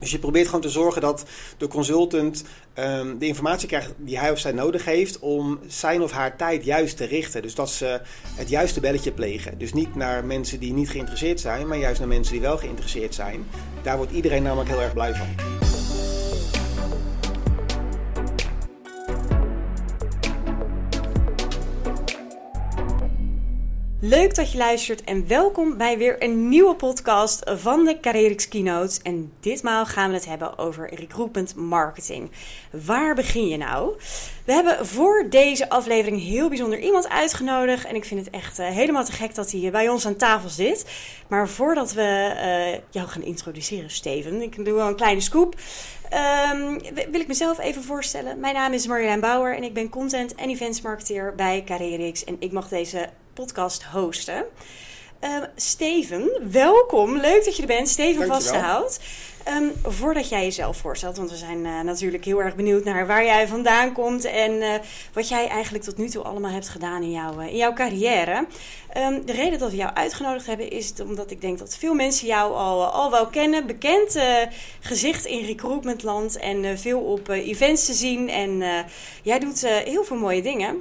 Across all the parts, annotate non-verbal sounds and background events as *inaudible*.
Dus je probeert gewoon te zorgen dat de consultant um, de informatie krijgt die hij of zij nodig heeft om zijn of haar tijd juist te richten. Dus dat ze het juiste belletje plegen. Dus niet naar mensen die niet geïnteresseerd zijn, maar juist naar mensen die wel geïnteresseerd zijn. Daar wordt iedereen namelijk heel erg blij van. Leuk dat je luistert en welkom bij weer een nieuwe podcast van de Carerix Keynotes. En ditmaal gaan we het hebben over recruitment marketing. Waar begin je nou? We hebben voor deze aflevering heel bijzonder iemand uitgenodigd. En ik vind het echt uh, helemaal te gek dat hij bij ons aan tafel zit. Maar voordat we uh, jou gaan introduceren, Steven, ik doe wel een kleine scoop. Um, wil ik mezelf even voorstellen. Mijn naam is Marjolein Bauer en ik ben content en events marketeer bij Carerix. En ik mag deze podcast hosten. Uh, Steven, welkom. Leuk dat je er bent. Steven Vastenhout. Um, voordat jij jezelf voorstelt, want we zijn uh, natuurlijk heel erg benieuwd naar waar jij vandaan komt en uh, wat jij eigenlijk tot nu toe allemaal hebt gedaan in, jouw, uh, in jouw carrière. Um, de reden dat we jou uitgenodigd hebben is omdat ik denk dat veel mensen jou al, al wel kennen. Bekend gezicht in recruitmentland en veel op events te zien. En jij doet heel veel mooie dingen.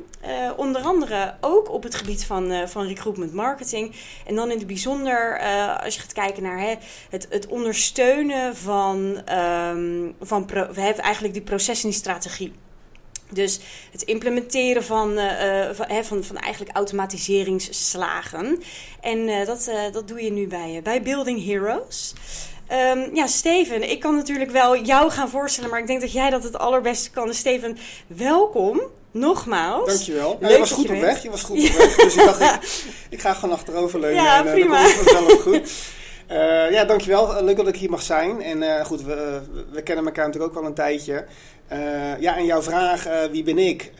onder andere ook op het gebied van, van recruitment marketing. En dan in het bijzonder als je gaat kijken naar hè, het, het ondersteunen van, um, van pro, eigenlijk die proces en die strategie. Dus het implementeren van, uh, van, van, van, eigenlijk automatiseringsslagen. En uh, dat, uh, dat doe je nu bij, bij Building Heroes. Um, ja, Steven, ik kan natuurlijk wel jou gaan voorstellen, maar ik denk dat jij dat het allerbeste kan. Dus Steven, welkom. Nogmaals. Dankjewel. Ja, je was goed op weg. Je was goed op weg. Dus ik dacht, ik, ik ga gewoon achterover leunen. *laughs* Ja, en, prima. Dan komt het vanzelf goed. Uh, ja, dankjewel. Leuk dat ik hier mag zijn. En uh, goed, we, we, kennen elkaar natuurlijk ook al een tijdje. Ja, en jouw vraag, wie ben ik?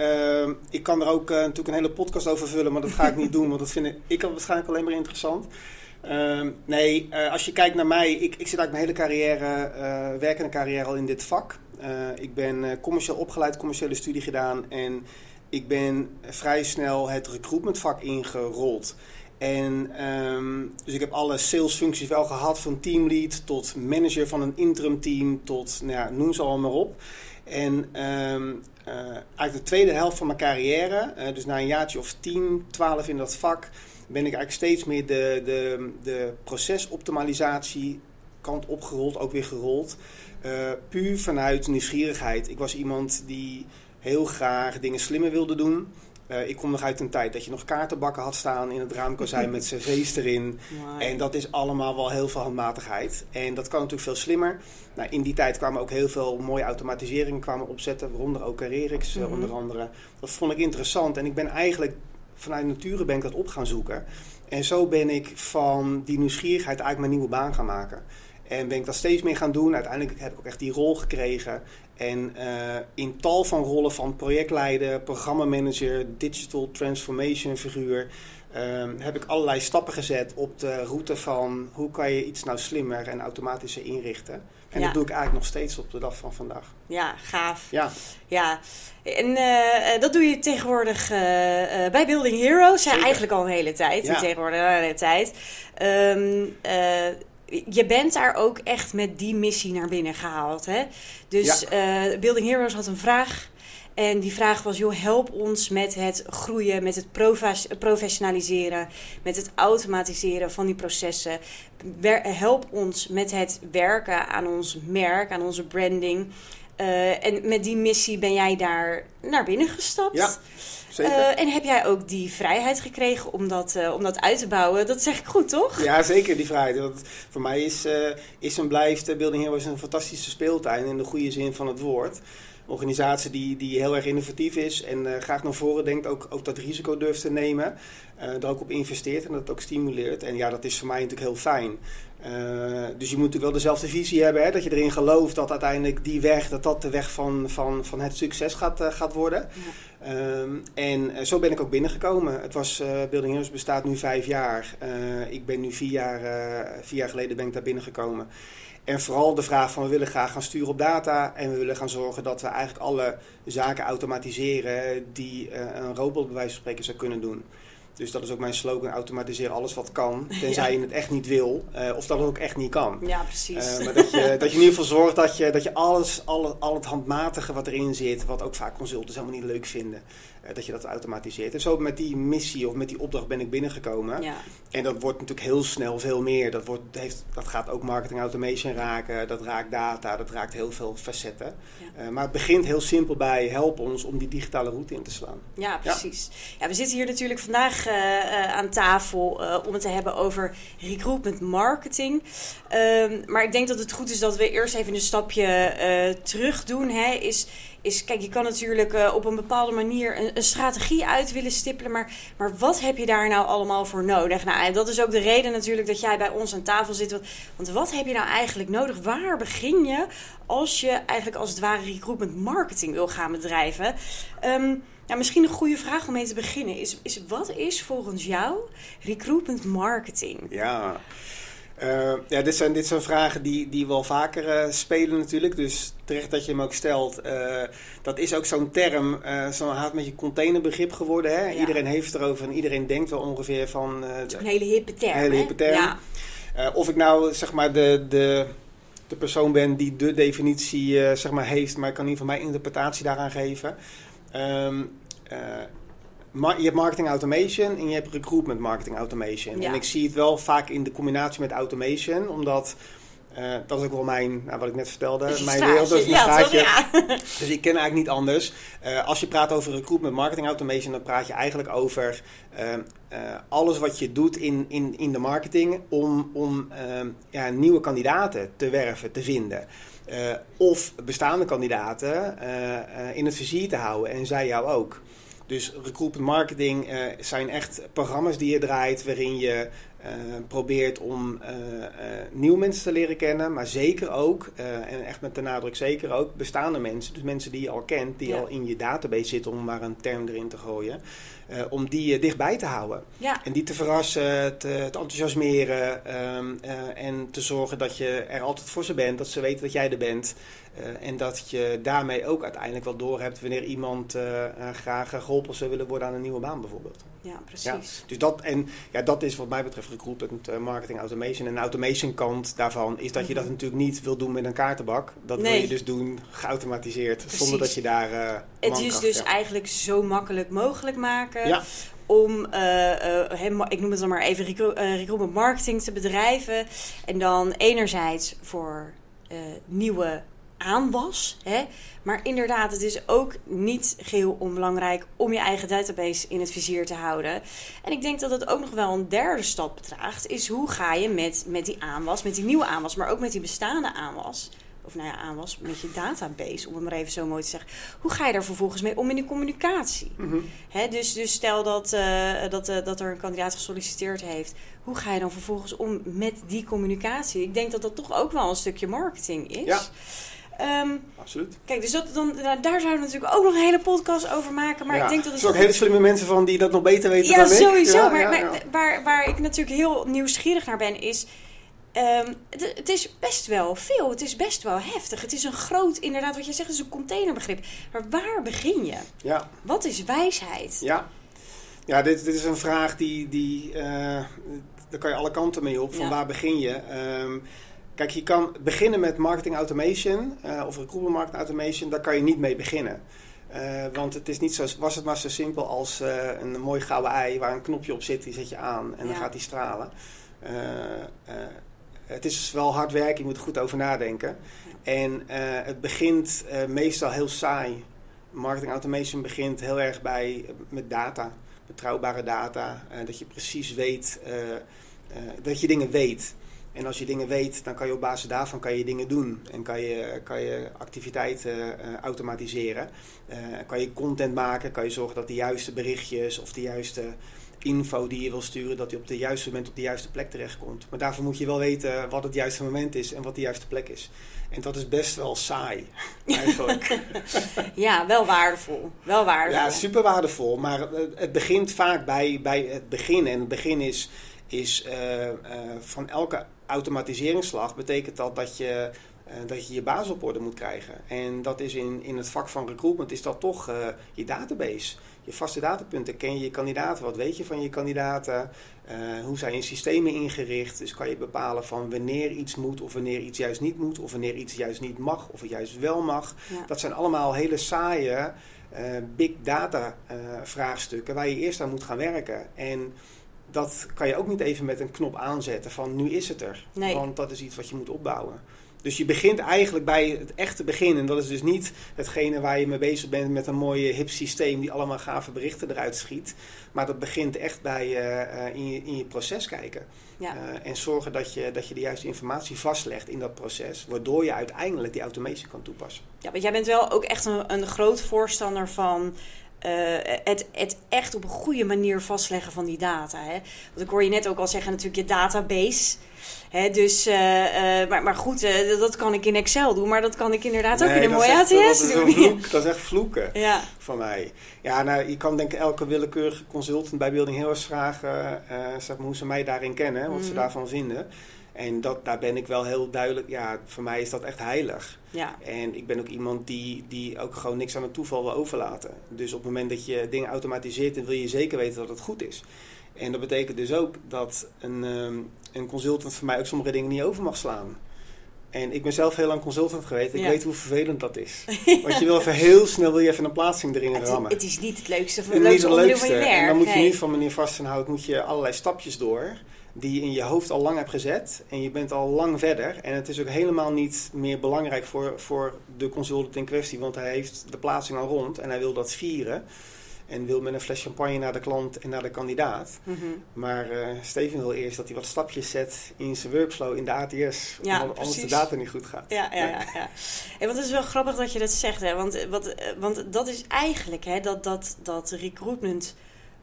ik kan er ook natuurlijk een hele podcast over vullen, maar dat ga ik niet *laughs* doen, want dat vind ik, waarschijnlijk alleen maar interessant. nee, als je kijkt naar mij, ik, ik zit eigenlijk mijn hele carrière, werkende carrière al in dit vak. ik ben commercieel opgeleid, commerciële studie gedaan en ik ben vrij snel het recruitmentvak ingerold. En um, dus ik heb alle salesfuncties wel gehad, van teamlead tot manager van een interim team, tot nou ja, noem ze allemaal op. En um, uh, eigenlijk de tweede helft van mijn carrière, uh, dus na een jaartje of 10, 12 in dat vak, ben ik eigenlijk steeds meer de, de, de procesoptimalisatie kant opgerold, ook weer gerold. Uh, puur vanuit nieuwsgierigheid. Ik was iemand die heel graag dingen slimmer wilde doen. Uh, ik kom nog uit een tijd dat je nog kaartenbakken had staan in het raamkozijn met *laughs* cv's erin. Wow. En dat is allemaal wel heel veel handmatigheid. En dat kan natuurlijk veel slimmer. Nou, in die tijd kwamen ook heel veel mooie automatiseringen kwamen opzetten, waaronder ook Carerix mm -hmm. onder andere. Dat vond ik interessant en ik ben eigenlijk vanuit nature ben ik dat op gaan zoeken. En zo ben ik van die nieuwsgierigheid eigenlijk mijn nieuwe baan gaan maken. En ben ik dat steeds meer gaan doen. Uiteindelijk heb ik ook echt die rol gekregen. En uh, in tal van rollen van projectleider, programmamanager, digital transformation figuur... Uh, heb ik allerlei stappen gezet op de route van hoe kan je iets nou slimmer en automatischer inrichten. En ja. dat doe ik eigenlijk nog steeds op de dag van vandaag. Ja, gaaf. Ja. ja. En uh, dat doe je tegenwoordig uh, bij Building Heroes. Ja, eigenlijk al een hele tijd. Ja. Tegenwoordig een hele tijd. Um, je bent daar ook echt met die missie naar binnen gehaald. Hè? Dus ja. uh, Building Heroes had een vraag. En die vraag was: joh, help ons met het groeien, met het professionaliseren, met het automatiseren van die processen. Help ons met het werken aan ons merk, aan onze branding. Uh, en met die missie ben jij daar naar binnen gestapt. Ja. Uh, en heb jij ook die vrijheid gekregen om dat, uh, om dat uit te bouwen? Dat zeg ik goed, toch? Ja, zeker die vrijheid. Want voor mij is, is en blijft Building Heroes een fantastische speeltuin in de goede zin van het woord. Een organisatie die, die heel erg innovatief is en graag naar voren denkt, ook, ook dat risico durft te nemen. er ook op investeert en dat ook stimuleert. En ja, dat is voor mij natuurlijk heel fijn. Uh, dus je moet natuurlijk wel dezelfde visie hebben, hè, dat je erin gelooft dat uiteindelijk die weg, dat dat de weg van, van, van het succes gaat, uh, gaat worden. Ja. Um, en uh, zo ben ik ook binnengekomen. Het was, Building Heroes bestaat nu vijf jaar. ik ben nu vier jaar, vier jaar geleden ben ik daar binnengekomen. En vooral de vraag van we willen graag gaan sturen op data en we willen gaan zorgen dat we eigenlijk alle zaken automatiseren die een robot bij wijze van spreken zou kunnen doen. Dus dat is ook mijn slogan, automatiseer alles wat kan, *laughs* tenzij je het echt niet wil, uh, of dat het ook echt niet kan. Ja, precies. Uh, maar dat je, *laughs* dat je in ieder geval zorgt dat je, dat je alles, al, al het handmatige wat erin zit, wat ook vaak consultants helemaal niet leuk vinden, dat je dat automatiseert. En zo met die missie of met die opdracht ben ik binnengekomen. Ja. En dat wordt natuurlijk heel snel veel meer. Dat, wordt, heeft, dat gaat ook marketing automation raken, dat raakt data, dat raakt heel veel facetten. Ja. maar het begint heel simpel bij, help ons om die digitale route in te slaan. Ja, precies. Ja. we zitten hier natuurlijk vandaag uh, aan tafel om het te hebben over recruitment marketing. Um, maar ik denk dat het goed is dat we eerst even een stapje terug doen. Hè, is, is, kijk, je kan natuurlijk op een bepaalde manier een, een, strategie uit willen stippelen. Maar, maar wat heb je daar nou allemaal voor nodig? Nou, en dat is ook de reden natuurlijk dat jij bij ons aan tafel zit. Want, wat heb je nou eigenlijk nodig? Waar begin je als je eigenlijk als het ware recruitment marketing wil gaan bedrijven? Ja, misschien een goede vraag om mee te beginnen is, is wat is volgens jou recruitment marketing? Ja, uh, ja dit, zijn, dit zijn vragen die, die wel vaker uh, spelen natuurlijk. Dus terecht dat je hem ook stelt. Uh, dat is ook zo'n term, zo'n haat met je containerbegrip geworden. Hè? Ja. Iedereen heeft het erover en iedereen denkt wel ongeveer van... het is een hele hippe term. Een hele hippe term. Ja. of ik nou zeg maar de... de de persoon ben die de definitie zeg maar heeft, maar ik kan in ieder geval mijn interpretatie daaraan geven. Um, je hebt marketing automation en je hebt recruitment marketing automation. En ik zie het wel vaak in de combinatie met automation, omdat uh, dat is ook wel mijn, nou, wat ik net vertelde, mijn wereld. Dat is mijn ja, ja. *laughs* Dus ik ken eigenlijk niet anders. Uh, als je praat over recruitment marketing automation, dan praat je eigenlijk over alles wat je doet in, in, in de marketing om, om ja, nieuwe kandidaten te werven, te vinden. Of bestaande kandidaten in het vizier te houden en zij jou ook. Dus recruitment marketing uh, zijn echt programma's die je draait waarin je probeert om nieuwe mensen te leren kennen, maar zeker ook, en echt met de nadruk zeker ook, bestaande mensen. Dus mensen die je al kent, die ja. al in je database zitten, om maar een term erin te gooien. Uh, om die uh, dichtbij te houden. Ja. En die te verrassen, te, te enthousiasmeren um, uh, en te zorgen dat je er altijd voor ze bent, dat ze weten dat jij er bent. en dat je daarmee ook uiteindelijk wel doorhebt wanneer iemand graag geholpen zou willen worden aan een nieuwe baan bijvoorbeeld. Ja, precies. Ja, dus dat, en, ja, dat is wat mij betreft recruitment marketing automation. En de automation kant daarvan is dat je dat Mhm. natuurlijk niet wil doen met een kaartenbak. Dat Nee. wil je dus doen geautomatiseerd, Precies. zonder dat je daar uh, Het is dus eigenlijk zo makkelijk mogelijk maken Ja. om, eh, eh, hem- ik noem het dan maar even, recru- eh, recruitment marketing te bedrijven. En dan enerzijds voor eh, nieuwe aanwas. Hè? Maar inderdaad, het is ook niet geheel onbelangrijk om je eigen database in het vizier te houden. En ik denk dat het ook nog wel een derde stap bedraagt. Is hoe ga je met, met die aanwas, met die nieuwe aanwas, maar ook met die bestaande aanwas. Of nou ja, aanwas met je database, om het maar even zo mooi te zeggen. Hoe ga je daar vervolgens mee om in de communicatie? Mhm. Hè, dus, dus stel dat, eh, dat, eh, dat er een kandidaat gesolliciteerd heeft. Hoe ga je dan vervolgens om met die communicatie? Ik denk dat dat toch ook wel een stukje marketing is. Ja. Ehm, Absoluut. kijk, dus dat, dan, daar daar zouden we natuurlijk ook nog een hele podcast over maken. Maar ja. ik denk dat er zijn ook hele slimme mensen van die dat nog beter weten ja, dan ik. sowieso. Ja, maar ja, maar ja. Waar, waar ik natuurlijk heel nieuwsgierig naar ben, is. ehm, het, het is best wel veel. Het is best wel heftig. Het is een groot, inderdaad, wat je zegt, het is een containerbegrip. Maar waar begin je? Ja, Wat is wijsheid? ja. ja dit, dit is een vraag die, die eh, daar kan je alle kanten mee op. Van Ja. waar begin je? Ehm, kijk, je kan beginnen met marketing automation eh, of recruitment marketing automation. Daar kan je niet mee beginnen. Eh, want het is niet zo, was het maar zo simpel als eh, een mooi gouden ei waar een knopje op zit, die zet je aan en dan gaat die stralen. Het is wel hard werken, je moet er goed over nadenken. En het begint meestal heel saai. Marketing automation begint heel erg bij, met data, betrouwbare data. dat je precies weet, dat je dingen weet. En als je dingen weet, dan kan je op basis daarvan kan je dingen doen. En kan je, kan je activiteiten eh, automatiseren. Eh, kan je content maken, kan je zorgen dat de juiste berichtjes of de juiste info die je wil sturen, dat die op het juiste moment op de juiste plek terechtkomt. Maar daarvoor moet je wel weten wat het juiste moment is en wat de juiste plek is. En dat is best wel saai, *laughs* eigenlijk. *laughs* Ja, wel waardevol. Wel waardevol. Ja, super waardevol. Maar het- het begint vaak bij, bij het begin. En het begin is, is eh, eh, van elke automatiseringsslag betekent dat dat je dat je je basis op orde moet krijgen. En dat is in, in het vak van recruitment is dat toch je database je vaste datapunten. Ken je je kandidaten? Wat weet je van je kandidaten? Uh, hoe zijn je systemen ingericht? Dus kan je bepalen van wanneer iets moet of wanneer iets juist niet moet. Of wanneer iets juist niet mag of het juist wel mag. Dat zijn allemaal hele saaie uh, big data vraagstukken waar je eerst aan moet gaan werken. En dat kan je ook niet even met een knop aanzetten van nu is het er. Nee. Want dat is iets wat je moet opbouwen. Dus je begint eigenlijk bij het echte begin. En dat is dus niet hetgene waar je mee bezig bent met een mooi hip systeem die allemaal gave berichten eruit schiet. Maar dat begint echt bij uh, in, je, in je proces kijken. Ja. Uh, en zorgen dat je, dat je de juiste informatie vastlegt in dat proces. Waardoor je uiteindelijk die automation kan toepassen. Ja, want jij bent wel ook echt een, een groot voorstander van uh, het, het echt op een goede manier vastleggen van die data. Hè? Want ik hoor je net ook al zeggen, natuurlijk je database. Hè, dus, uh, uh, maar, maar goed, dat kan ik in Excel doen, maar dat kan ik inderdaad ook in een mooie ATS dat doen. Vloek, dat is echt vloeken ja. van mij. Ja, nou, je kan denk ik elke willekeurige consultant bij Building Heroes vragen zeg maar, hoe ze mij daarin kennen, wat ze mhm. daarvan vinden. En dat, daar ben ik wel heel duidelijk, ja, voor mij is dat echt heilig. Ja. En ik ben ook iemand die, die ook gewoon niks aan het toeval wil overlaten. Dus op het moment dat je dingen automatiseert, dan wil je zeker weten dat het goed is. En dat betekent dus ook dat een, um, een consultant voor mij ook sommige dingen niet over mag slaan. En ik ben zelf heel lang consultant geweest. Ik weet hoe vervelend dat is. *laughs* Want je wil even heel snel wil je even een plaatsing erin het, rammen. Het is niet het leukste, van, het leukste, leukste van je werk. En dan moet je niet van meneer Vastenhout moet je allerlei stapjes door die je in je hoofd al lang hebt gezet. En je bent al lang verder. En het is ook helemaal niet meer belangrijk voor, voor de consultant in kwestie. Want hij heeft de plaatsing al rond en hij wil dat vieren. En wil met een fles champagne naar de klant en naar de kandidaat. Mhm. Maar uh, Steven wil eerst dat hij wat stapjes zet in zijn workflow in de ATS. Ja, omdat anders de data niet goed gaat. Ja, ja, ja. ja. En wat is wel grappig dat je dat zegt. Hè? Want, wat, want dat is eigenlijk hè, dat, dat, dat recruitment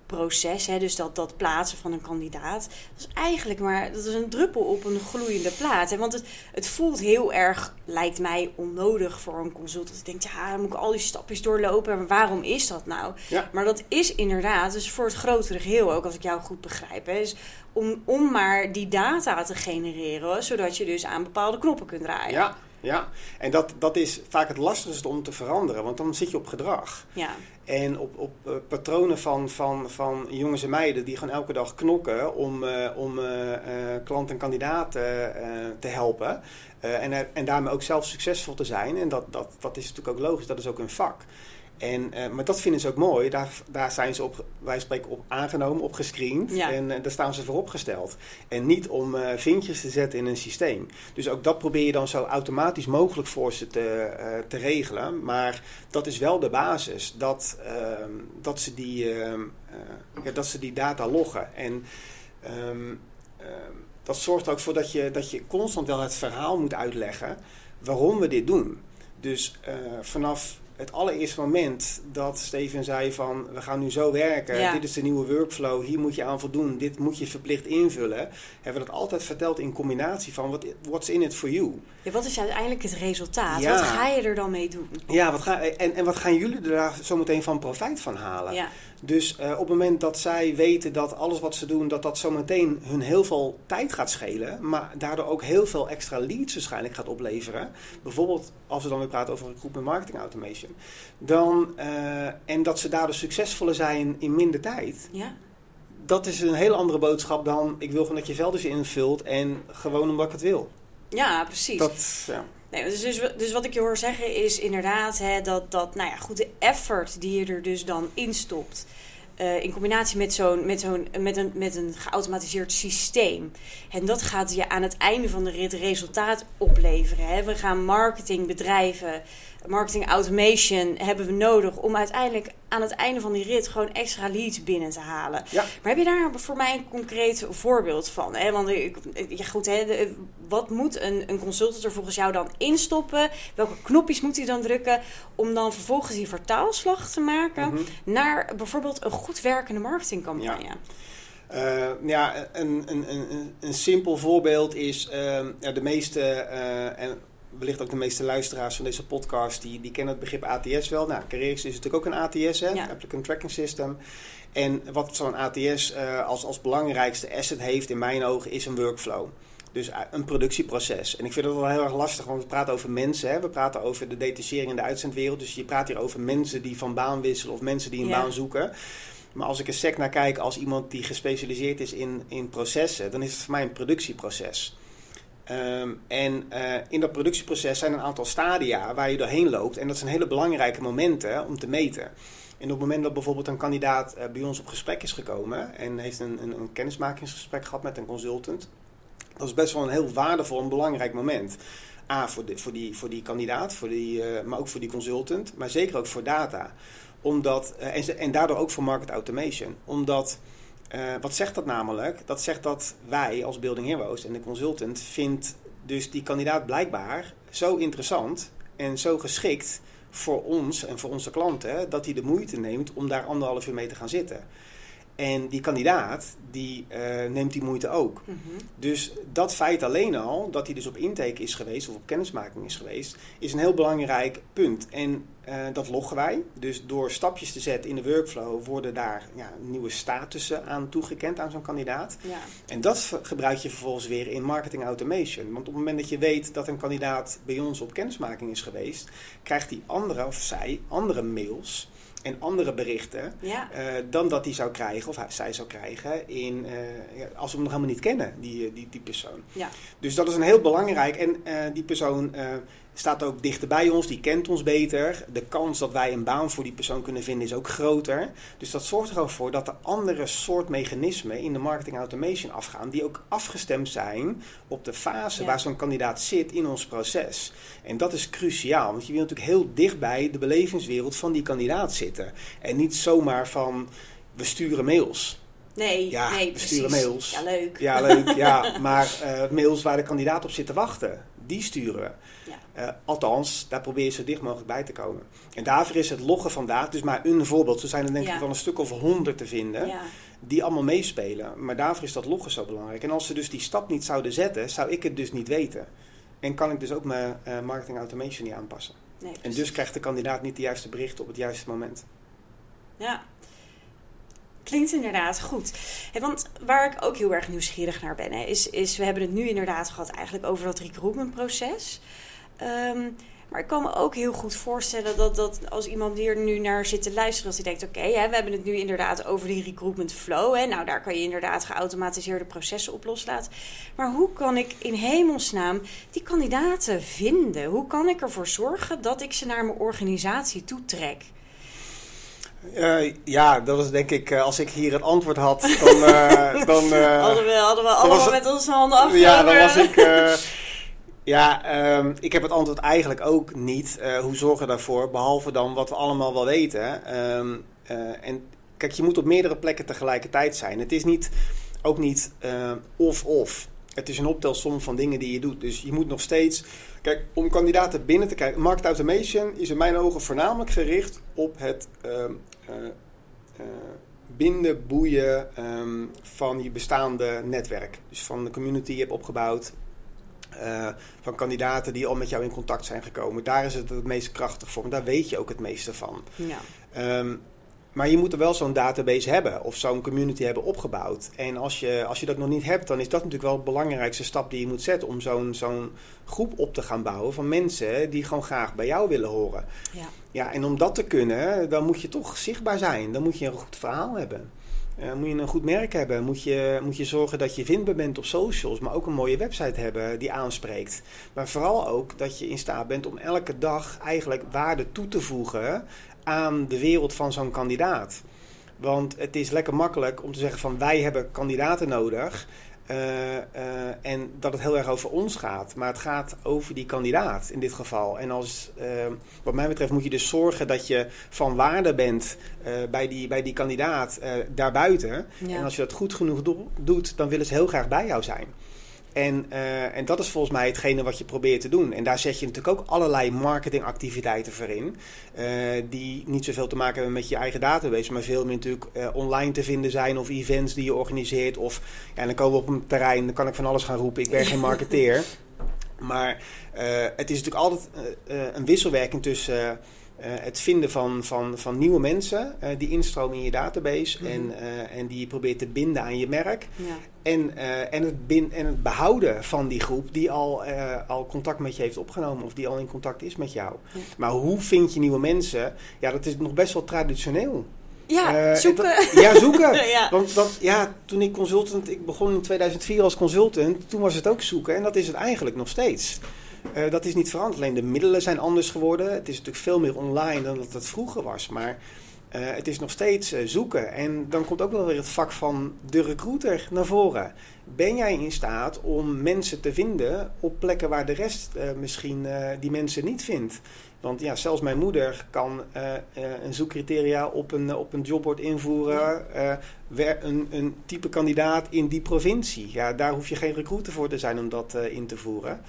proces, hè, dus dat, dat plaatsen van een kandidaat, dat is eigenlijk maar dat is een druppel op een gloeiende plaat. Hè, want het, het voelt heel erg, lijkt mij, onnodig voor een consultant. Ik denk, ja, dan moet ik al die stapjes doorlopen. Maar waarom is dat nou? Ja. Maar dat is inderdaad, dus voor het grotere geheel ook, als ik jou goed begrijp, hè, is om, om maar die data te genereren, zodat je dus aan bepaalde knoppen kunt draaien. Ja. Ja, en dat, dat is vaak het lastigste om te veranderen, want dan zit je op gedrag. Ja. En op, op uh, patronen van, van, van jongens en meiden die gewoon elke dag knokken om, uh, om uh, klanten en kandidaten te helpen. en, en daarmee ook zelf succesvol te zijn. En dat, dat, dat is natuurlijk ook logisch, dat is ook een vak. En, uh, maar dat vinden ze ook mooi. Daar, daar zijn ze op, wij spreken op aangenomen, op gescreend. En uh, daar staan ze voor opgesteld. En niet om uh, vinkjes te zetten in een systeem. Dus ook dat probeer je dan zo automatisch mogelijk voor ze te, te regelen. Maar dat is wel de basis. Dat, ehm, dat, ze, die, ehm, ja, dat ze die data loggen. En um, dat zorgt ook voor dat je, dat je constant wel het verhaal moet uitleggen waarom we dit doen. Dus vanaf het allereerste moment dat Steven zei van we gaan nu zo werken, dit is de nieuwe workflow, hier moet je aan voldoen, dit moet je verplicht invullen, hebben we dat altijd verteld in combinatie van wat what's in it for you. Ja, wat is uiteindelijk het resultaat? Wat ga je er dan mee doen? Ja, wat ga, en, en wat gaan jullie er daar zo meteen van profijt van halen? Ja. Dus uh, op het moment dat zij weten dat alles wat ze doen, dat dat zometeen hun heel veel tijd gaat schelen, maar daardoor ook heel veel extra leads waarschijnlijk gaat opleveren. Bijvoorbeeld als we dan weer praten over recruitment marketing automation. Dan, uh, en dat ze daardoor succesvoller zijn in minder tijd. Ja. Dat is een heel andere boodschap dan ik wil gewoon dat je velders invult en gewoon omdat ik het wil. Ja, precies. Dat, ja. Dus, dus, dus, wat ik je hoor zeggen is inderdaad hè, dat, dat, nou ja, goed, de effort die je er dus dan instopt. Uh, in combinatie met, zo'n, met, zo'n, met, een, met een geautomatiseerd systeem. En dat gaat je aan het einde van de rit resultaat opleveren. Hè. We gaan marketingbedrijven marketing automation hebben we nodig om uiteindelijk aan het einde van die rit gewoon extra leads binnen te halen. Ja. Maar heb je daar voor mij een concreet voorbeeld van? Hè? Want ja, goed, hè, wat moet een, een consultant er volgens jou dan instoppen? Welke knopjes moet hij dan drukken om dan vervolgens die vertaalslag te maken mhm. naar bijvoorbeeld een goed werkende marketingcampagne? Ja. Uh, ja, een, een, een, een simpel voorbeeld is uh, de meeste, uh, en wellicht ook de meeste luisteraars van deze podcast, die, die kennen het begrip ATS wel. Nou, Carrierix is natuurlijk ook een ATS, hè? Applicant Tracking System. En wat zo'n ATS uh, als, als belangrijkste asset heeft in mijn ogen, is een workflow. Dus een productieproces. En ik vind dat wel heel erg lastig, want we praten over mensen. Hè? We praten over de detachering in de uitzendwereld. Dus je praat hier over mensen die van baan wisselen of mensen die een baan zoeken. Maar als ik er sec naar kijk als iemand die gespecialiseerd is in, in processen, dan is het voor mij een productieproces. Ehm, en uh, in dat productieproces zijn een aantal stadia waar je doorheen loopt. En dat zijn hele belangrijke momenten om te meten. En op het moment dat bijvoorbeeld een kandidaat uh, bij ons op gesprek is gekomen en heeft een, een, een, kennismakingsgesprek gehad met een consultant, dat is best wel een heel waardevol en belangrijk moment. A, voor, de, voor, die, voor die kandidaat, voor die, uh, maar ook voor die consultant, maar zeker ook voor data. Omdat, en, en daardoor ook voor market automation. Omdat uh, wat zegt dat namelijk? Dat zegt dat wij als Building Heroes en de consultant vindt dus die kandidaat blijkbaar zo interessant en zo geschikt voor ons en voor onze klanten dat hij de moeite neemt om daar anderhalf uur mee te gaan zitten. En die kandidaat, die uh, neemt die moeite ook. Mm -hmm. Dus dat feit alleen al, dat hij dus op intake is geweest of op kennismaking is geweest, is een heel belangrijk punt. En uh, dat loggen wij. Dus door stapjes te zetten in de workflow worden daar ja, nieuwe statussen aan toegekend aan zo'n kandidaat. Ja. En dat gebruik je vervolgens weer in marketing automation. Want op het moment dat je weet dat een kandidaat bij ons op kennismaking is geweest, krijgt die andere of zij andere mails en andere berichten ja. uh, dan dat hij zou krijgen of hij, zij zou krijgen in, uh, ja, als we hem nog helemaal niet kennen, die, die, die persoon. Ja. Dus dat is een heel belangrijk en uh, die persoon staat ook dichter bij ons, die kent ons beter. De kans dat wij een baan voor die persoon kunnen vinden is ook groter. Dus dat zorgt er ook voor dat er andere soort mechanismen in de marketing automation afgaan, die ook afgestemd zijn op de fase Ja. waar zo'n kandidaat zit in ons proces. En dat is cruciaal, want je wil natuurlijk heel dichtbij de belevingswereld van die kandidaat zitten. En niet zomaar van we sturen mails. Nee, Ja, nee, we precies. sturen mails. Ja, leuk. Ja, leuk, ja. *laughs* Maar eh, mails waar de kandidaat op zit te wachten, die sturen we. Ja. Eh, althans, daar probeer je zo dicht mogelijk bij te komen. En daarvoor is het loggen van data dus maar een voorbeeld. Zo zijn er denk Ja. ik wel een stuk of honderd te vinden Ja. die allemaal meespelen. Maar daarvoor is dat loggen zo belangrijk. En als ze dus die stap niet zouden zetten, zou ik het dus niet weten. En kan ik dus ook mijn eh, marketing automation niet aanpassen. Nee, En dus krijgt de kandidaat niet de juiste berichten op het juiste moment. Ja. Klinkt inderdaad goed. Want waar ik ook heel erg nieuwsgierig naar ben, is, is we hebben het nu inderdaad gehad eigenlijk over dat recruitmentproces. Ehm, maar ik kan me ook heel goed voorstellen dat, dat als iemand hier nu naar zit te luisteren, dat hij denkt: oké, we hebben het nu inderdaad over die recruitment flow. Hè, nou, daar kan je inderdaad geautomatiseerde processen op loslaten. Maar hoe kan ik in hemelsnaam die kandidaten vinden? Hoe kan ik ervoor zorgen dat ik ze naar mijn organisatie toetrek? Eh, ja, dat is denk ik, eh, als ik hier het antwoord had, dan... eh, *laughs* dan Hadden we, hadden we allemaal was- met onze handen af. Ja, dan was ik. ja, ehm, ik heb het antwoord eigenlijk ook niet. hoe zorgen we daarvoor? Behalve dan wat we allemaal wel weten. Ehm, eh, en kijk, je moet op meerdere plekken tegelijkertijd zijn. Het is niet, ook niet of-of. Het is een optelsom van dingen die je doet. Dus je moet nog steeds. Kijk, om kandidaten binnen te krijgen. Market automation is in mijn ogen voornamelijk gericht op het. ehm, eh, eh, binden, boeien ehm, van je bestaande netwerk. Dus van de community die je hebt opgebouwd. eh, van kandidaten die al met jou in contact zijn gekomen. Daar is het het meest krachtig voor. Want daar weet je ook het meeste van. Ja. Ehm, maar je moet er wel zo'n database hebben of zo'n community hebben opgebouwd. En als je, als je dat nog niet hebt, dan is dat natuurlijk wel de belangrijkste stap die je moet zetten om zo'n zo'n groep op te gaan bouwen van mensen die gewoon graag bij jou willen horen. Ja. Ja, en om dat te kunnen, dan moet je toch zichtbaar zijn. Dan moet je een goed verhaal hebben. Eh, moet je een goed merk hebben. Moet je, moet je zorgen dat je vindbaar bent op socials. Maar ook een mooie website hebben die aanspreekt. Maar vooral ook dat je in staat bent om elke dag eigenlijk waarde toe te voegen aan de wereld van zo'n kandidaat. Want het is lekker makkelijk om te zeggen van wij hebben kandidaten nodig. eh, eh, en dat het heel erg over ons gaat. Maar het gaat over die kandidaat in dit geval. En als, eh, wat mij betreft moet je dus zorgen dat je van waarde bent bij, die, bij die kandidaat daarbuiten. Ja. En als je dat goed genoeg do- doet, dan willen ze heel graag bij jou zijn. En, eh, en dat is volgens mij hetgene wat je probeert te doen. En daar zet je natuurlijk ook allerlei marketingactiviteiten voor in. eh, die niet zoveel te maken hebben met je eigen database, maar veel meer natuurlijk eh, online te vinden zijn. Of events die je organiseert. Of ja, en dan komen we op een terrein, dan kan ik van alles gaan roepen. Ik ben geen *laughs* marketeer. Maar het is natuurlijk altijd een wisselwerking tussen. Eh, het vinden van, van, van nieuwe mensen eh, die instromen in je database Mhm. en, eh, en die je probeert te binden aan je merk. Ja. En, en, het bin, en het behouden van die groep die al, al contact met je heeft opgenomen of die al in contact is met jou. Ja. Maar hoe vind je nieuwe mensen? Ja, dat is nog best wel traditioneel. Ja, zoeken. dat- *laughs* ja, zoeken. *laughs* ja. Want dat, ja, toen ik consultant, ik begon in 2004 als consultant, toen was het ook zoeken en dat is het eigenlijk nog steeds. Eh, dat is niet veranderd, alleen de middelen zijn anders geworden. Het is natuurlijk veel meer online dan dat het vroeger was, maar eh, het is nog steeds eh, zoeken. En dan komt ook wel weer het vak van de recruiter naar voren. Ben jij in staat om mensen te vinden op plekken waar de rest misschien die mensen niet vindt? Want ja, zelfs mijn moeder kan een zoekcriteria op een, op een jobbord invoeren. een, een type kandidaat in die provincie. Ja, daar hoef je geen recruiter voor te zijn om dat in te voeren.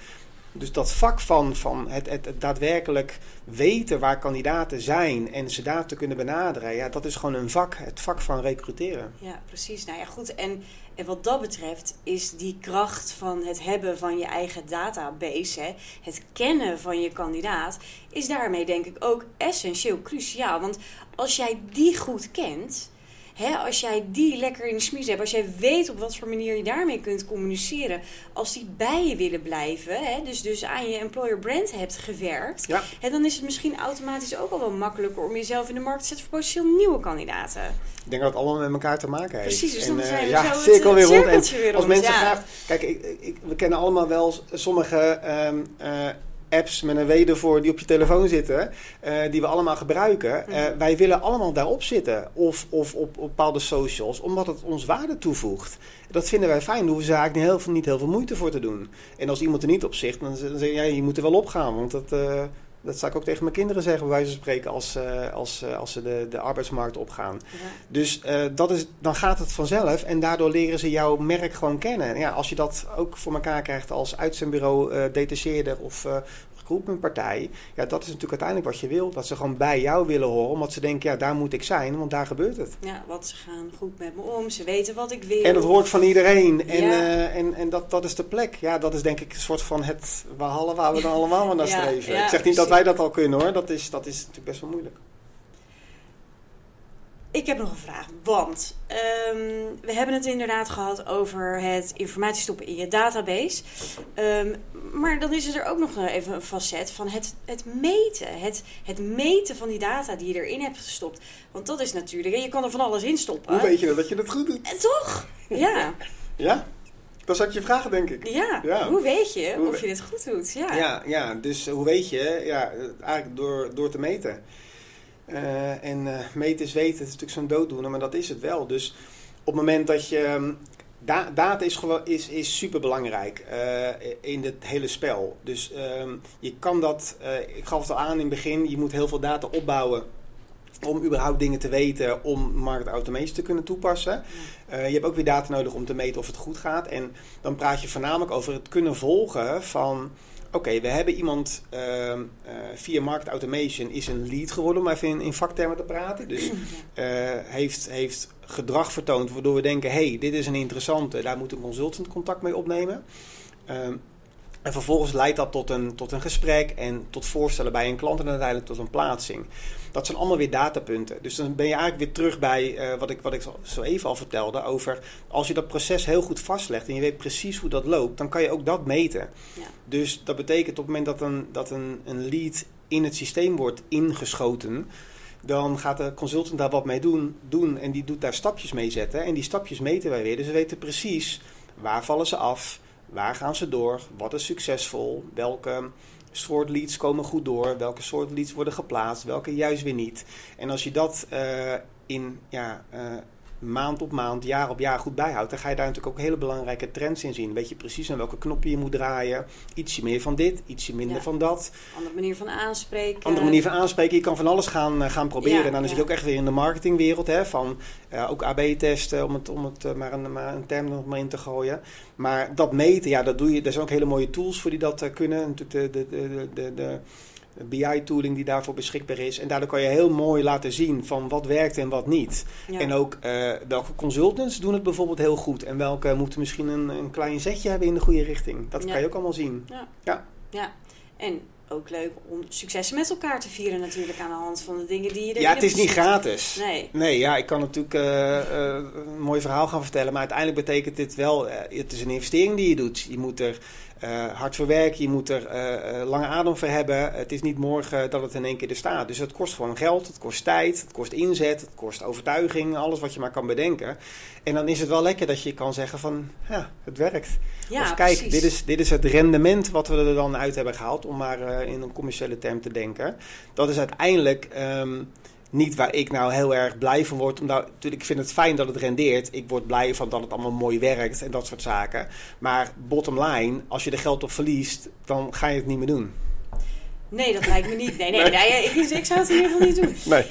Dus dat vak van, van het, het, daadwerkelijk weten waar kandidaten zijn en ze daar te kunnen benaderen, ja, dat is gewoon een vak, het vak van recruteren. Ja, precies. Nou ja, goed. En, en wat dat betreft is die kracht van het hebben van je eigen database, het kennen van je kandidaat, is daarmee denk ik ook essentieel cruciaal. Want als jij die goed kent, hè, als jij die lekker in de smies hebt, als jij weet op wat voor manier je daarmee kunt communiceren, als die bij je willen blijven, hè, dus, dus aan je employer brand hebt gewerkt, Ja. hè, dan is het misschien automatisch ook al wel makkelijker om jezelf in de markt te zetten voor potentieel nieuwe kandidaten. Ik denk dat het allemaal met elkaar te maken heeft. Precies, dus dan En, eh, zijn we ja, zo *laughs* cirkel weer het rond. En weer als mensen ja. graag... Kijk, ik, ik, we kennen allemaal wel sommige ehm, eh, apps met een W ervoor die op je telefoon zitten, eh, die we allemaal gebruiken. Eh, Mhm. wij willen allemaal daarop zitten of, of op, op bepaalde socials, omdat het ons waarde toevoegt. Dat vinden wij fijn, daar hoeven ze eigenlijk niet heel, veel, niet heel veel moeite voor te doen. En als iemand er niet op zegt, dan dan zeg je, ja, je moet er wel op gaan, want dat... eh, dat zou ik ook tegen mijn kinderen zeggen, bij wijze van spreken, als, eh, als, eh, als ze de, de arbeidsmarkt opgaan. Ja. Dus eh, dat is, dan gaat het vanzelf en daardoor leren ze jouw merk gewoon kennen. Ja, als je dat ook voor elkaar krijgt als uitzendbureau, eh detacheerder of eh recruitmentpartij, ja, dat is natuurlijk uiteindelijk wat je wilt. Dat ze gewoon bij jou willen horen, omdat ze denken, ja, daar moet ik zijn, want daar gebeurt het. Ja, want ze gaan goed met me om, ze weten wat ik wil. En dat hoort van iedereen. En, Ja. eh, en, en dat, dat is de plek. Ja, dat is denk ik een soort van het waar we dan allemaal *laughs* naar Ja, streven. ja, ik zeg niet dat wij dat al kunnen hoor. Dat is, dat is natuurlijk best wel moeilijk. Ik heb nog een vraag, want ehm, we hebben het inderdaad gehad over het informatie stoppen in je database. Ehm, maar dan is er ook nog eh, even een facet van het, het meten. Het, het meten van die data die je erin hebt gestopt. Want dat is natuurlijk, je kan er van alles in stoppen. Hoe weet je dat je het goed doet? En toch? Ja, *laughs* Ja? Dat ik je vragen, denk ik. ja. Ja. Hoe weet je Hoe of je dit goed doet? Ja. Ja, ja, dus eh, hoe weet je? Ja, eh, eigenlijk door, door te meten. Eh, en eh, meten is weten, het is natuurlijk zo'n dooddoener, maar dat is het wel. Dus op het moment dat je... ehm, da- data is, is, is super belangrijk in het hele spel. Dus ehm, je kan dat, eh, ik gaf het al aan in het begin, je moet heel veel data opbouwen om überhaupt dingen te weten om market automation te kunnen toepassen. Eh, je hebt ook weer data nodig om te meten of het goed gaat. En dan praat je voornamelijk over het kunnen volgen van... Oké, we hebben iemand ehm, eh, via market automation is een lead geworden, om even in, in vaktermen te praten. Dus eh, heeft, heeft gedrag vertoond waardoor we denken... hey, dit is een interessante, daar moet een consultant contact mee opnemen. Ehm, en vervolgens leidt dat tot een, tot een gesprek en tot voorstellen bij een klant en uiteindelijk tot een plaatsing. Dat zijn allemaal weer datapunten. Dus dan ben je eigenlijk weer terug bij eh, wat, ik, wat ik zo- zo even al vertelde over als je dat proces heel goed vastlegt en je weet precies hoe dat loopt, dan kan je ook dat meten. Ja. Dus dat betekent op het moment dat een, dat een, een lead in het systeem wordt ingeschoten, dan gaat de consultant daar wat mee doen, doen en die doet daar stapjes mee zetten. En die stapjes meten wij weer. Dus we weten precies waar vallen ze af, waar gaan ze door, wat is succesvol, welke soort leads komen goed door, welke soort leads worden geplaatst, welke juist weer niet. En als je dat eh, in ja, eh, maand op maand, jaar op jaar goed bijhoudt, dan ga je daar natuurlijk ook hele belangrijke trends in zien. Weet je precies aan welke knoppen je moet draaien. Ietsje meer van dit, ietsje minder Ja. van dat. Andere manier van aanspreken. Andere manier van aanspreken. Je kan van alles gaan, eh, gaan proberen. Ja, en dan ja. zit je ook echt weer in de marketingwereld. Hè, van eh, ook AB-testen, om het, om het eh, maar, een, maar een term nog maar in te gooien. Maar dat meten, ja, dat doe je. Er zijn ook hele mooie tools voor die dat kunnen. Natuurlijk de, de, de, de BI-tooling die daarvoor beschikbaar is. En daardoor kan je heel mooi laten zien van wat werkt en wat niet. Ja. En ook eh, welke consultants doen het bijvoorbeeld heel goed. En welke moeten misschien een, een klein zetje hebben in de goede richting. Dat Ja. kan je ook allemaal zien. Ja. Ja. Ja, en ook leuk om successen met elkaar te vieren natuurlijk aan de hand van de dingen die je er Ja, het is niet gratis. Nee. Nee, ja, ik kan natuurlijk uh, uh, een mooi verhaal gaan vertellen, maar uiteindelijk betekent dit wel, het is een investering die je doet. Je moet er hard voor werken, je moet er lange adem voor hebben. Het is niet morgen dat het in één keer er staat. Dus het kost gewoon geld, het kost tijd, het kost inzet, het kost overtuiging, alles wat je maar kan bedenken. En dan is het wel lekker dat je kan zeggen van, ja, het werkt. Ja, of kijk, precies. dit is, dit is het rendement wat we er dan uit hebben gehaald, om maar uh, in een commerciële term te denken. Dat is uiteindelijk um, niet waar ik nou heel erg blij van word. Omdat, natuurlijk, ik vind het fijn dat het rendeert. Ik word blij van dat het allemaal mooi werkt en dat soort zaken. Maar bottom line, als je er geld op verliest, dan ga je het niet meer doen. Nee, dat lijkt me niet. Nee, nee, nee. nee ik, ik, zou het in ieder geval niet doen. Nee.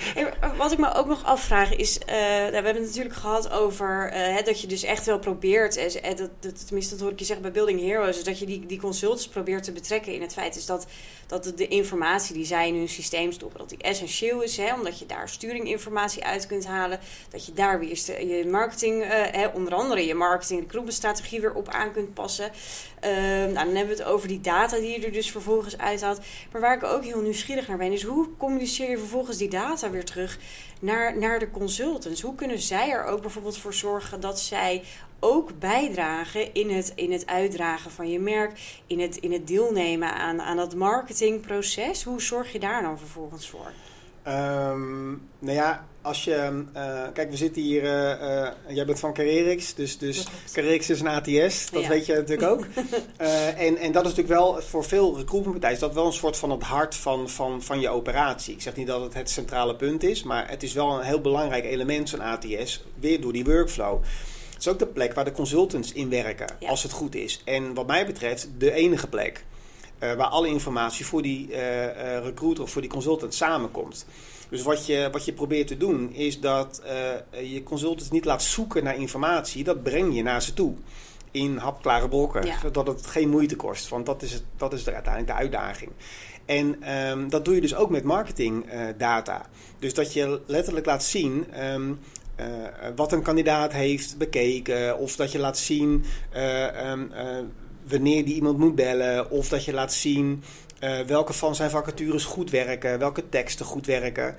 Wat ik me ook nog afvraag is, uh, we hebben het natuurlijk gehad over uh, dat je dus echt wel probeert, uh, dat, dat, tenminste dat hoor ik je zeggen bij Building Heroes, dat je die, die consultants probeert te betrekken in het feit is dat, dat de informatie die zij in hun systeem stoppen, dat die essentieel is, hè, omdat je daar sturinginformatie uit kunt halen, dat je daar weer je marketing, hè, onder andere je marketing recruitmentstrategie weer op aan kunt passen. nou, dan hebben we het over die data die je er dus vervolgens uithaalt. Maar waar ik ook heel nieuwsgierig naar ben, is hoe communiceer je vervolgens die data weer terug naar, naar de consultants? Hoe kunnen zij er ook bijvoorbeeld voor zorgen dat zij ook bijdragen in het, in het uitdragen van je merk, in het, in het deelnemen aan, aan dat marketingproces? Hoe zorg je daar dan vervolgens voor? Um, nou ja, als je. Uh, kijk, we zitten hier. Uh, uh, jij bent van Carerix, dus, dus is een ATS, dat ja. weet je natuurlijk ook. *laughs* en, en dat is natuurlijk wel voor veel recruitmentpartijen is dat wel een soort van het hart van, van, van je operatie. Ik zeg niet dat het het centrale punt is, maar het is wel een heel belangrijk element, zo'n ATS, weer door die workflow. Het is ook de plek waar de consultants in werken, ja. als het goed is. En wat mij betreft, de enige plek. Waar alle informatie voor die recruiter of voor die consultant samenkomt. Dus wat je, wat je probeert te doen, is dat je consultants niet laat zoeken naar informatie, dat breng je naar ze toe. In hapklare blokken, ja. zodat het geen moeite kost. Want dat is, het, dat is er uiteindelijk de uitdaging. En um, dat doe je dus ook met marketingdata. dus dat je letterlijk laat zien. Um, uh, wat een kandidaat heeft bekeken, of dat je laat zien um, uh, wanneer die iemand moet bellen, of dat je laat zien welke van zijn vacatures goed werken, welke teksten goed werken,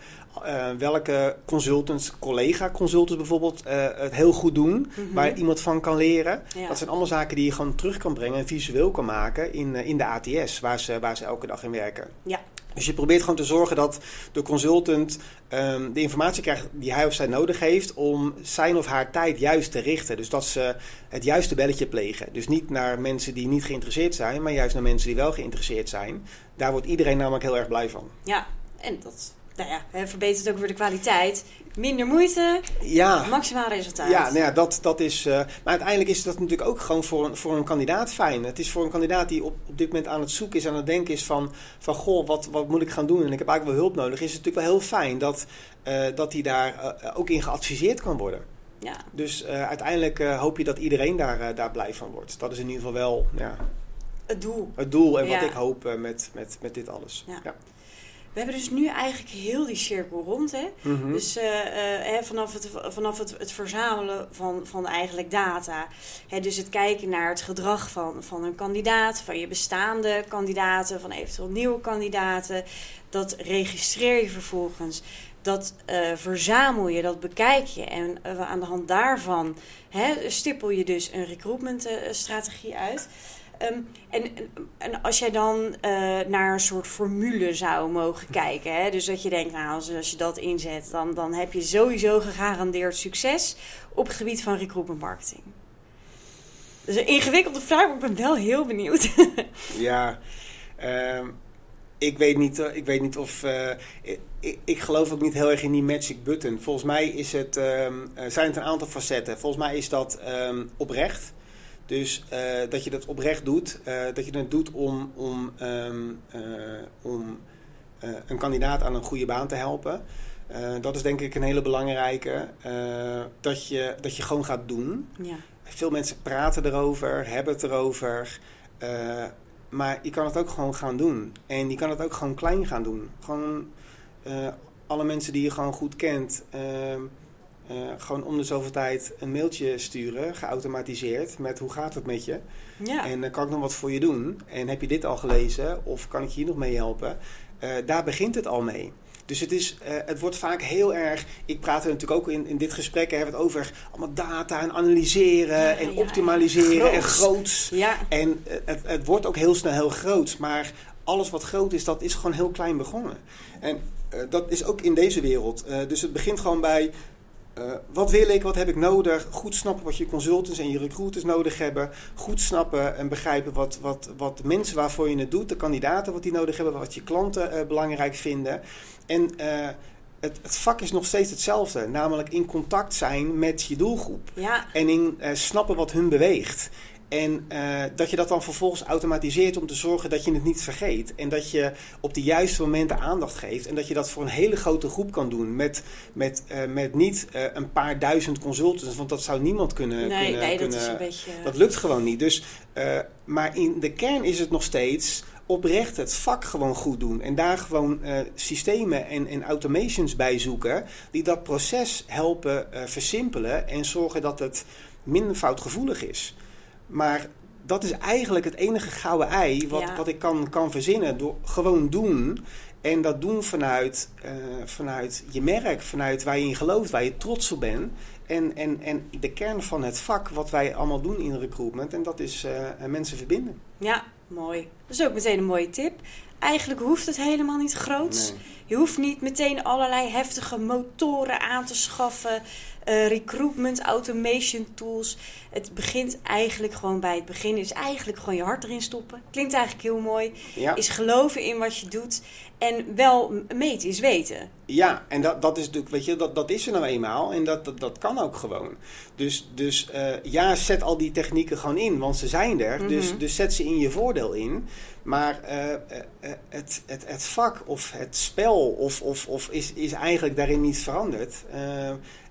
welke consultants, collega-consultants bijvoorbeeld, het heel goed doen, mm-hmm. waar iemand van kan leren. Ja. Dat zijn allemaal zaken die je gewoon terug kan brengen en visueel kan maken in, in de ATS, waar ze, waar ze elke dag in werken. Ja. Dus je probeert gewoon te zorgen dat de consultant um, de informatie krijgt die hij of zij nodig heeft om zijn of haar tijd juist te richten. Dus dat ze het juiste belletje plegen. Dus niet naar mensen die niet geïnteresseerd zijn, maar juist naar mensen die wel geïnteresseerd zijn. Daar wordt iedereen namelijk heel erg blij van. Ja, en dat nou ja, verbetert ook weer de kwaliteit. Minder moeite, ja. maximaal resultaat. Ja, nou ja dat, dat is. Uh, maar uiteindelijk is dat natuurlijk ook gewoon voor een, voor een kandidaat fijn. Het is voor een kandidaat die op, op dit moment aan het zoeken is, aan het denken is van, van goh, wat, wat moet ik gaan doen? En ik heb eigenlijk wel hulp nodig. Is het natuurlijk wel heel fijn dat, uh, dat hij daar uh, ook in geadviseerd kan worden. Ja. Dus uiteindelijk hoop je dat iedereen daar, daar blij van wordt. Dat is in ieder geval wel ja, het doel. Het doel en ja. wat ik hoop met, met, met dit alles. Ja. ja. We hebben dus nu eigenlijk heel die cirkel rond. Hè? Mm-hmm. Dus uh, uh, hè, vanaf, het, vanaf het, het verzamelen van, van eigenlijk data. Hè, dus het kijken naar het gedrag van, van een kandidaat, van je bestaande kandidaten, van eventueel nieuwe kandidaten. Dat registreer je vervolgens. Dat uh, verzamel je, dat bekijk je. En aan de hand daarvan hè, stippel je dus een recruitmentstrategie uit. Um, en, en als jij dan uh, naar een soort formule zou mogen kijken, hè, dus dat je denkt, nou, als, je dat inzet, dan, dan heb je sowieso gegarandeerd succes op het gebied van recruitment marketing. Dus een ingewikkelde vraag, maar ik ben wel heel benieuwd. *laughs* ja, um, ik, weet niet, ik weet niet of. Uh, ik, ik, geloof ook niet heel erg in die magic button. Volgens mij is het, um, zijn het een aantal facetten. Volgens mij is dat oprecht. Dus uh, dat je dat oprecht doet, uh, dat je het doet om, om, um, uh, om een kandidaat aan een goede baan te helpen. dat is denk ik een hele belangrijke. dat, je, dat je gewoon gaat doen. Ja. Veel mensen praten erover, hebben het erover. maar je kan het ook gewoon gaan doen. En je kan het ook gewoon klein gaan doen. Gewoon alle mensen die je gewoon goed kent. Uh, gewoon om de zoveel tijd een mailtje sturen, geautomatiseerd, met hoe gaat het met je? Ja. En uh, kan ik nog wat voor je doen? En heb je dit al gelezen? Of kan ik je hier nog mee helpen? Uh, daar begint het al mee. Dus het, is, het wordt vaak heel erg. Ik praat er natuurlijk ook in, in dit gesprek hebben het over allemaal data en analyseren ja, en ja, optimaliseren en groots. Ja. En uh, het, het wordt ook heel snel heel groot. Maar alles wat groot is, dat is gewoon heel klein begonnen. En uh, dat is ook in deze wereld. dus het begint gewoon bij uh, wat wil ik, wat heb ik nodig? Goed snappen wat je consultants en je recruiters nodig hebben. Goed snappen en begrijpen wat, wat, wat de mensen waarvoor je het doet, de kandidaten wat die nodig hebben, wat je klanten uh, belangrijk vinden. En uh, het, het, vak is nog steeds hetzelfde, namelijk in contact zijn met je doelgroep. Ja. En in snappen wat hun beweegt. En uh, dat je dat dan vervolgens automatiseert om te zorgen dat je het niet vergeet. En dat je op de juiste momenten aandacht geeft. En dat je dat voor een hele grote groep kan doen. Met, met, uh, met niet uh, een paar duizend consultants. Want dat zou niemand kunnen. Nee, kunnen, nee kunnen, dat is een beetje. Dat lukt gewoon niet. Dus, maar in de kern is het nog steeds oprecht het vak gewoon goed doen. En daar gewoon uh, systemen en, en automations bij zoeken. Die dat proces helpen uh, versimpelen. En zorgen dat het minder foutgevoelig is. Maar dat is eigenlijk het enige gouden ei wat, ja. wat ik kan, kan verzinnen. Door gewoon doen. En dat doen vanuit, uh, vanuit je merk, vanuit waar je in gelooft, waar je trots op bent. En, en, en de kern van het vak, wat wij allemaal doen in recruitment. En dat is uh, mensen verbinden. Ja, mooi. Dat is ook meteen een mooie tip. Eigenlijk hoeft het helemaal niet groot. Nee. Je hoeft niet meteen allerlei heftige motoren aan te schaffen. Uh, recruitment, automation tools. Het begint eigenlijk gewoon bij het begin. Is eigenlijk gewoon je hart erin stoppen. Klinkt eigenlijk heel mooi. Ja. Is geloven in wat je doet. En wel meten is weten. Ja, en dat, dat is natuurlijk, weet je, dat, dat is er nou eenmaal. En dat, dat, dat kan ook gewoon. Dus, dus uh, ja, zet al die technieken gewoon in, want ze zijn er. Mm-hmm. dus, dus zet ze in je voordeel in. Maar uh, uh, het, het, het vak of het spel of, of, of is, is eigenlijk daarin niet veranderd.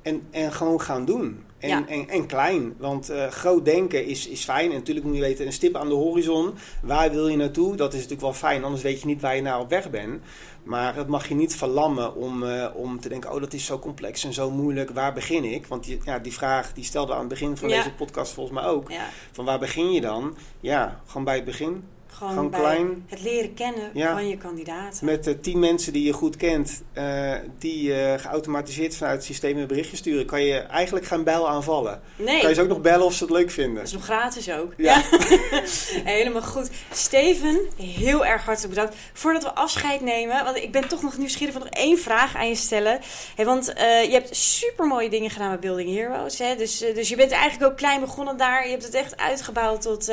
En, en gewoon gaan doen. En, ja. en, en, klein. Want uh, groot denken is, is fijn. En natuurlijk moet je weten, een stip aan de horizon. Waar wil je naartoe? Dat is natuurlijk wel fijn. Anders weet je niet waar je nou op weg bent. Maar het mag je niet verlammen om, uh, om te denken... oh, dat is zo complex en zo moeilijk. Waar begin ik? Want die, ja, die vraag die stelde aan het begin van ja. deze podcast volgens mij ook. Ja. Van waar begin je dan? Ja, gewoon bij het begin. Gewoon, Gewoon klein. Het leren kennen ja. van je kandidaten. Met uh, tien mensen die je goed kent, uh, die uh, geautomatiseerd vanuit het systeem een berichtje sturen, kan je eigenlijk geen bel aanvallen. Nee. Kan je ze ook nog bellen of ze het leuk vinden. Dat is nog gratis ook. Ja. ja. *laughs* Helemaal goed. Steven, heel erg hartelijk bedankt. Voordat we afscheid nemen, want ik ben toch nog nieuwsgierig van nog één vraag aan je stellen. Hey, want je hebt super mooie dingen gedaan met Building Heroes. Hè? Dus, dus je bent eigenlijk ook klein begonnen daar. Je hebt het echt uitgebouwd tot,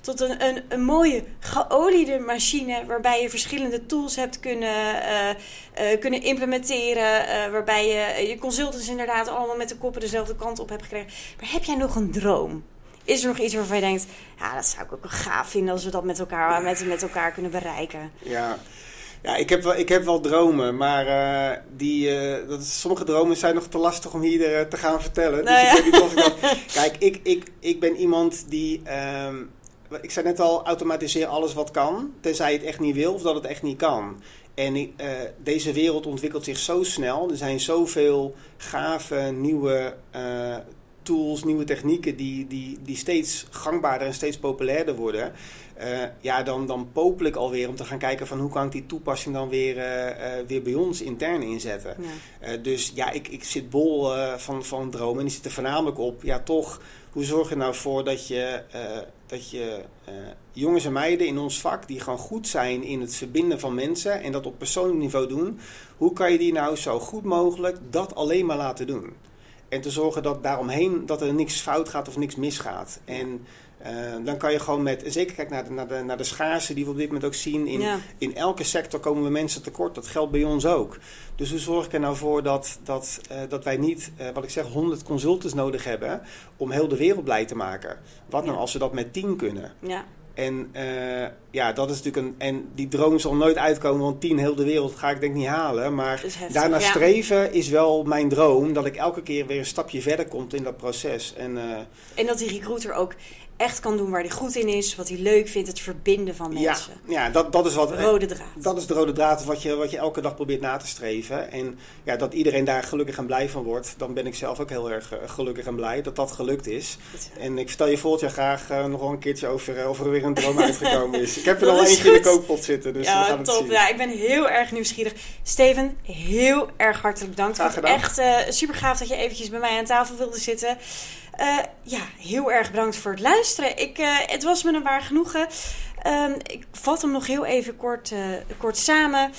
tot een, een, een mooie geoliede machine waarbij je verschillende tools hebt kunnen, uh, uh, kunnen implementeren. Uh, waarbij je je consultants inderdaad allemaal met de koppen dezelfde kant op hebt gekregen. Maar heb jij nog een droom? Is er nog iets waarvan je denkt, ja, dat zou ik ook wel gaaf vinden als we dat met elkaar, met, met elkaar kunnen bereiken? Ja. Ja, ik heb wel, ik heb wel dromen, maar uh, die, uh, dat is, sommige dromen zijn nog te lastig om hier uh, te gaan vertellen. Nou, dus ja. ik weet niet of ik dat... *laughs* Kijk, ik, ik, ik ben iemand die... Um, ik zei net al, automatiseer alles wat kan, tenzij je het echt niet wil of dat het echt niet kan. En uh, deze wereld ontwikkelt zich zo snel. Er zijn zoveel gave nieuwe uh, tools, nieuwe technieken die, die, die steeds gangbaarder en steeds populairder worden. Uh, ja, dan, dan popel ik alweer om te gaan kijken van hoe kan ik die toepassing dan weer, weer bij ons intern inzetten. Ja. dus ja, ik, ik zit bol van, van dromen en die zitten voornamelijk op, ja toch, hoe zorg je nou voor dat je dat je uh, jongens en meiden in ons vak die gewoon goed zijn in het verbinden van mensen en dat op persoonlijk niveau doen, hoe kan je die nou zo goed mogelijk dat alleen maar laten doen? En te zorgen dat daaromheen dat er niks fout gaat of niks misgaat. En uh, dan kan je gewoon met, zeker kijk naar de, naar de, naar de schaarste die we op dit moment ook zien. In, ja. in elke sector komen we mensen tekort. Dat geldt bij ons ook. Dus hoe zorg ik er nou voor dat, dat, uh, dat wij niet, uh, wat ik zeg, 100 consultants nodig hebben om heel de wereld blij te maken? Wat ja. nou als we dat met 10 kunnen? Ja. En uh, ja, dat is natuurlijk een. En die droom zal nooit uitkomen, want tien heel de wereld ga ik denk niet halen. Maar heftig, daarna ja. streven is wel mijn droom. Dat ik elke keer weer een stapje verder komt in dat proces. En, uh, en dat die recruiter ook echt kan doen waar hij goed in is, wat hij leuk vindt, het verbinden van mensen. Ja, ja dat, dat is wat. Rode draad. Dat is de rode draad wat je, wat je elke dag probeert na te streven. En ja, dat iedereen daar gelukkig en blij van wordt, dan ben ik zelf ook heel erg eh, gelukkig en blij dat dat gelukt is. En ik vertel je volgend jaar graag uh, nog wel een keertje over uh, of er weer een droom *laughs* uitgekomen is. Ik heb er al eentje in de kookpot zitten, dus ja, we gaan top. het zien. Ja, ik ben heel erg nieuwsgierig. Steven, heel erg hartelijk bedankt. Graag gedaan. Echt uh, super gaaf dat je eventjes bij mij aan tafel wilde zitten. Uh, ja, heel erg bedankt voor het luisteren. Ik, uh, het was me een waar genoegen. Um, ik vat hem nog heel even kort, uh, kort samen.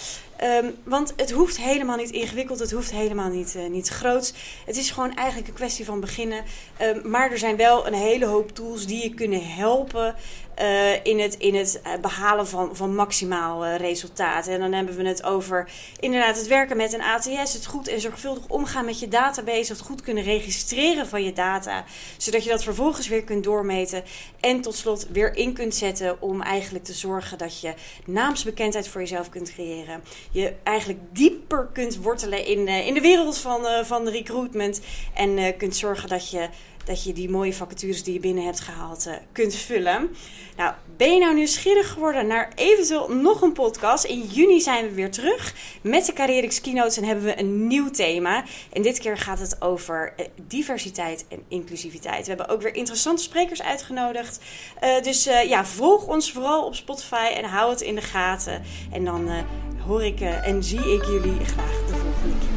Um, want het hoeft helemaal niet ingewikkeld, het hoeft helemaal niet, niet groots. Het is gewoon eigenlijk een kwestie van beginnen. Um, maar er zijn wel een hele hoop tools die je kunnen helpen uh, in, het, in het behalen van, van maximaal uh, resultaat. En dan hebben we het over inderdaad het werken met een ATS, het goed en zorgvuldig omgaan met je database, het goed kunnen registreren van je data, zodat je dat vervolgens weer kunt doormeten en tot slot weer in kunt zetten om eigenlijk te zorgen dat je naamsbekendheid voor jezelf kunt creëren. Je eigenlijk dieper kunt wortelen in, uh, in de wereld van, van recruitment. En kunt zorgen dat je dat je die mooie vacatures die je binnen hebt gehaald uh, kunt vullen. Nou, ben je nou nieuwsgierig geworden naar eventueel nog een podcast? In juni zijn we weer terug met de Carrierix Keynotes en hebben we een nieuw thema. En dit keer gaat het over uh, diversiteit en inclusiviteit. We hebben ook weer interessante sprekers uitgenodigd. Uh, dus ja, volg ons vooral op Spotify en hou het in de gaten. En dan hoor ik en zie ik jullie graag